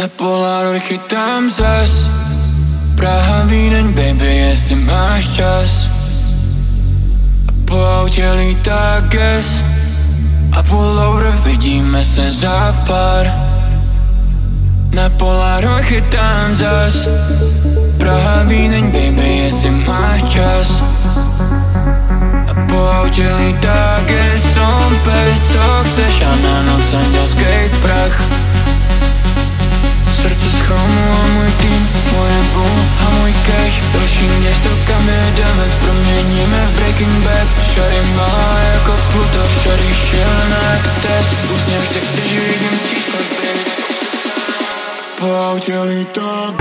Na Polaroid chytám zas. Praha, Vídeň, baby, jestli máš čas. A po autě lítá ges A pullover vidíme se za pár. Na Polaroid chytám zas. Praha, Vídeň, baby, jestli máš čas. A po autě lítá ges Som pes, co chceš a na noc andělský prach Po autě lítá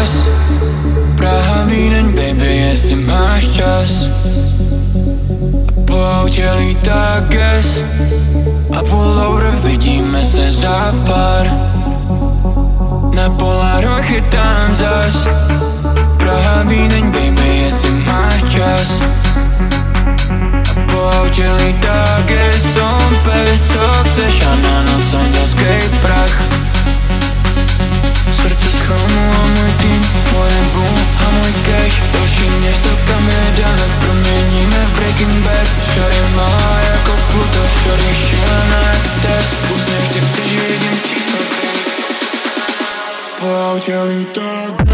zas Praha, Vídeň, baby, jestli máš čas. A po autě lítá ges A pullover vidíme se za pár. Na Polaro chytám zas. Praha, Vídeň, baby, jestli máš čas. A po autě lítá ges Tell me, Dog.